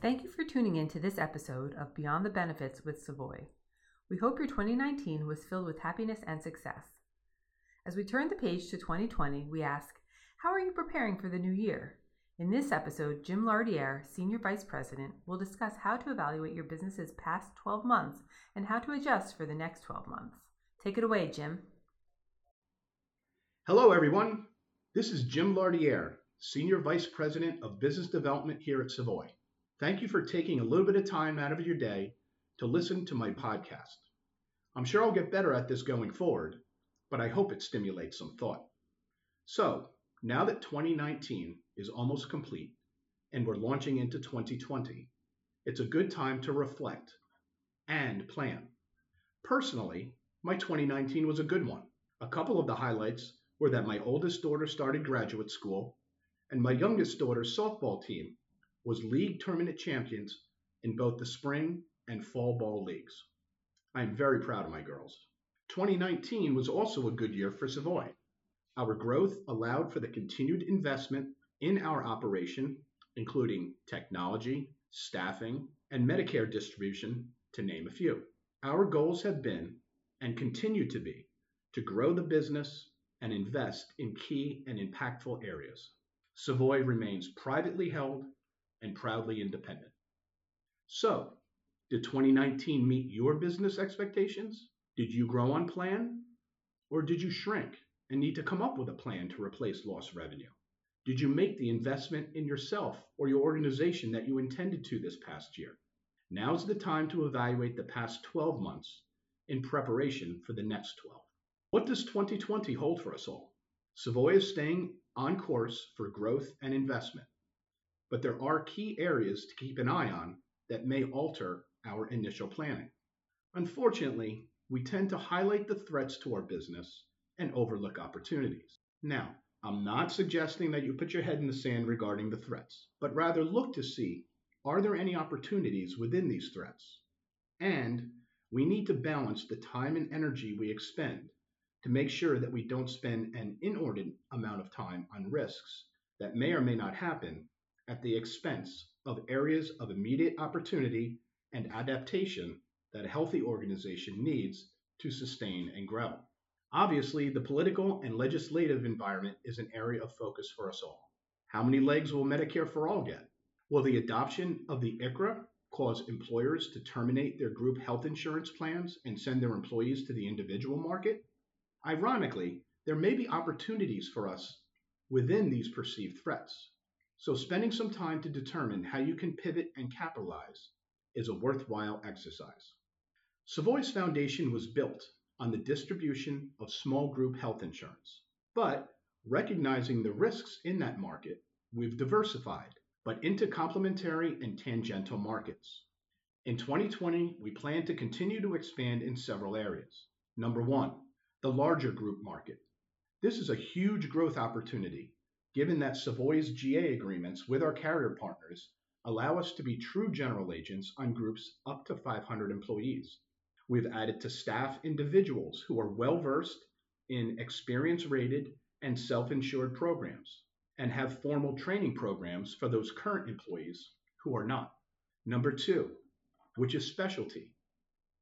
Thank you for tuning in to this episode of Beyond the Benefits with Savoy. We hope your 2019 was filled with happiness and success. As we turn the page to 2020, we ask, How are you preparing for the new year? In this episode, Jim Lardiere, Senior Vice President, will discuss how to evaluate your business's past 12 months and how to adjust for the next 12 months. Take it away, Jim. Hello, everyone. This is Jim Lardiere, Senior Vice President of Business Development here at Savoy. Thank you for taking a little bit of time out of your day to listen to my podcast. I'm sure I'll get better at this going forward, but I hope it stimulates some thought. So, now that 2019 is almost complete and we're launching into 2020, it's a good time to reflect and plan. Personally, my 2019 was a good one. A couple of the highlights were that my oldest daughter started graduate school and my youngest daughter's softball team was league tournament champions in both the spring and fall ball leagues. I am very proud of my girls. 2019 was also a good year for Savoy. Our growth allowed for the continued investment in our operation, including technology, staffing, and Medicare distribution, to name a few. Our goals have been and continue to be to grow the business and invest in key and impactful areas. Savoy remains privately held and proudly independent. So, did 2019 meet your business expectations? Did you grow on plan? Or did you shrink and need to come up with a plan to replace lost revenue? Did you make the investment in yourself or your organization that you intended to this past year? Now's the time to evaluate the past 12 months in preparation for the next 12. What does 2020 hold for us all? Savoy is staying on course for growth and investment, but there are key areas to keep an eye on that may alter our initial planning. Unfortunately, we tend to highlight the threats to our business and overlook opportunities. Now, I'm not suggesting that you put your head in the sand regarding the threats, but rather look to see are there any opportunities within these threats? And we need to balance the time and energy we expend to make sure that we don't spend an inordinate amount of time on risks that may or may not happen at the expense of areas of immediate opportunity and adaptation that a healthy organization needs to sustain and grow. Obviously, the political and legislative environment is an area of focus for us all. How many legs will Medicare for All get? Will the adoption of the ICHRA cause employers to terminate their group health insurance plans and send their employees to the individual market? Ironically, there may be opportunities for us within these perceived threats. So, spending some time to determine how you can pivot and capitalize is a worthwhile exercise. Savoy's foundation was built on the distribution of small group health insurance, but recognizing the risks in that market, we've diversified, but into complementary and tangential markets. In 2020, we plan to continue to expand in several areas. Number one, the larger group market. This is a huge growth opportunity, given that Savoy's GA agreements with our carrier partners allow us to be true general agents on groups up to 500 employees. We've added to staff individuals who are well versed in experience rated and self insured programs and have formal training programs for those current employees who are not. Number two, which is specialty,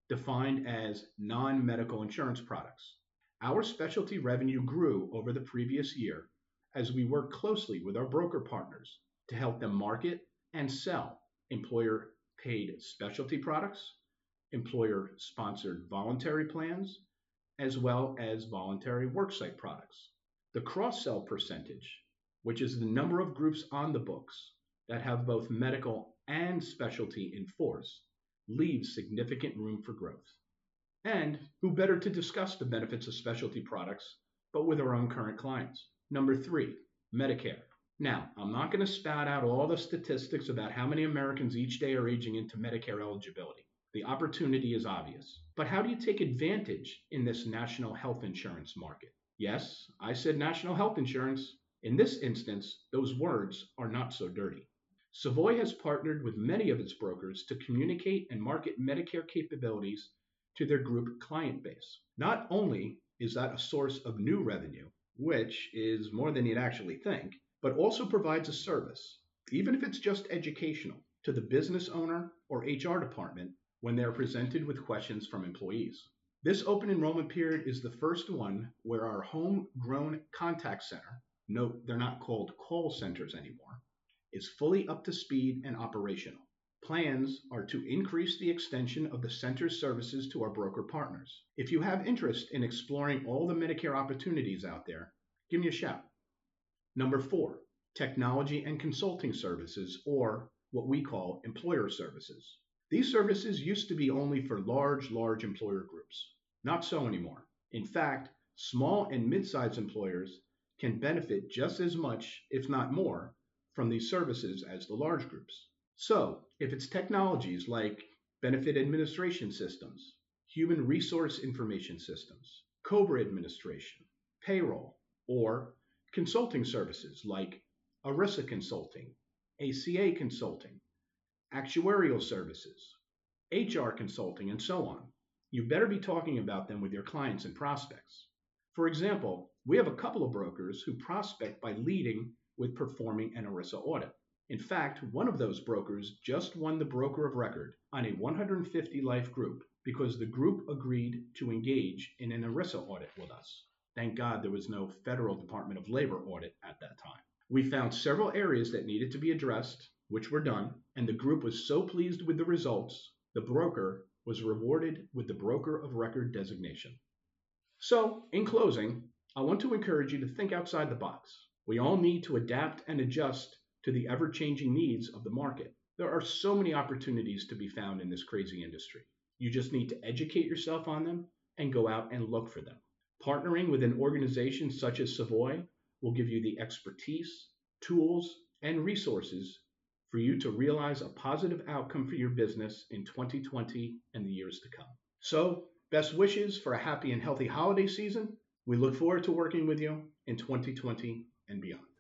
defined as non medical insurance products. Our specialty revenue grew over the previous year as we work closely with our broker partners to help them market and sell employer paid specialty products, employer sponsored voluntary plans, as well as voluntary worksite products. The cross sell percentage, which is the number of groups on the books that have both medical and specialty in force, leaves significant room for growth. And who better to discuss the benefits of specialty products but with our own current clients? Number three, Medicare. Now, I'm not going to spout out all the statistics about how many Americans each day are aging into Medicare eligibility. The opportunity is obvious. But how do you take advantage in this national health insurance market? Yes, I said national health insurance. In this instance, those words are not so dirty. Savoy has partnered with many of its brokers to communicate and market Medicare capabilities to their group client base. Not only is that a source of new revenue, which is more than you'd actually think, but also provides a service, even if it's just educational, to the business owner or HR department when they are presented with questions from employees. This open enrollment period is the first one where our homegrown contact center, note they're not called call centers anymore, is fully up to speed and operational. Plans are to increase the extension of the center's services to our broker partners. If you have interest in exploring all the Medicare opportunities out there, give me a shout. Number four, technology and consulting services, or what we call employer services. These services used to be only for large, large employer groups. Not so anymore. In fact, small and mid sized employers can benefit just as much, if not more, from these services as the large groups. So, if it's technologies like benefit administration systems, human resource information systems, COBRA administration, payroll, or consulting services like ERISA consulting, ACA consulting, actuarial services, HR consulting, and so on, you better be talking about them with your clients and prospects. For example, we have a couple of brokers who prospect by leading with performing an ERISA audit. In fact, one of those brokers just won the broker of record on a 150 life group because the group agreed to engage in an ERISA audit with us. Thank God there was no federal Department of Labor audit at that time. We found several areas that needed to be addressed, which were done, and the group was so pleased with the results, the broker was rewarded with the broker of record designation. So, in closing, I want to encourage you to think outside the box. We all need to adapt and adjust to the ever changing needs of the market. There are so many opportunities to be found in this crazy industry. You just need to educate yourself on them and go out and look for them. Partnering with an organization such as Savoy will give you the expertise, tools, and resources for you to realize a positive outcome for your business in 2020 and the years to come. So, best wishes for a happy and healthy holiday season. We look forward to working with you in 2020 and beyond.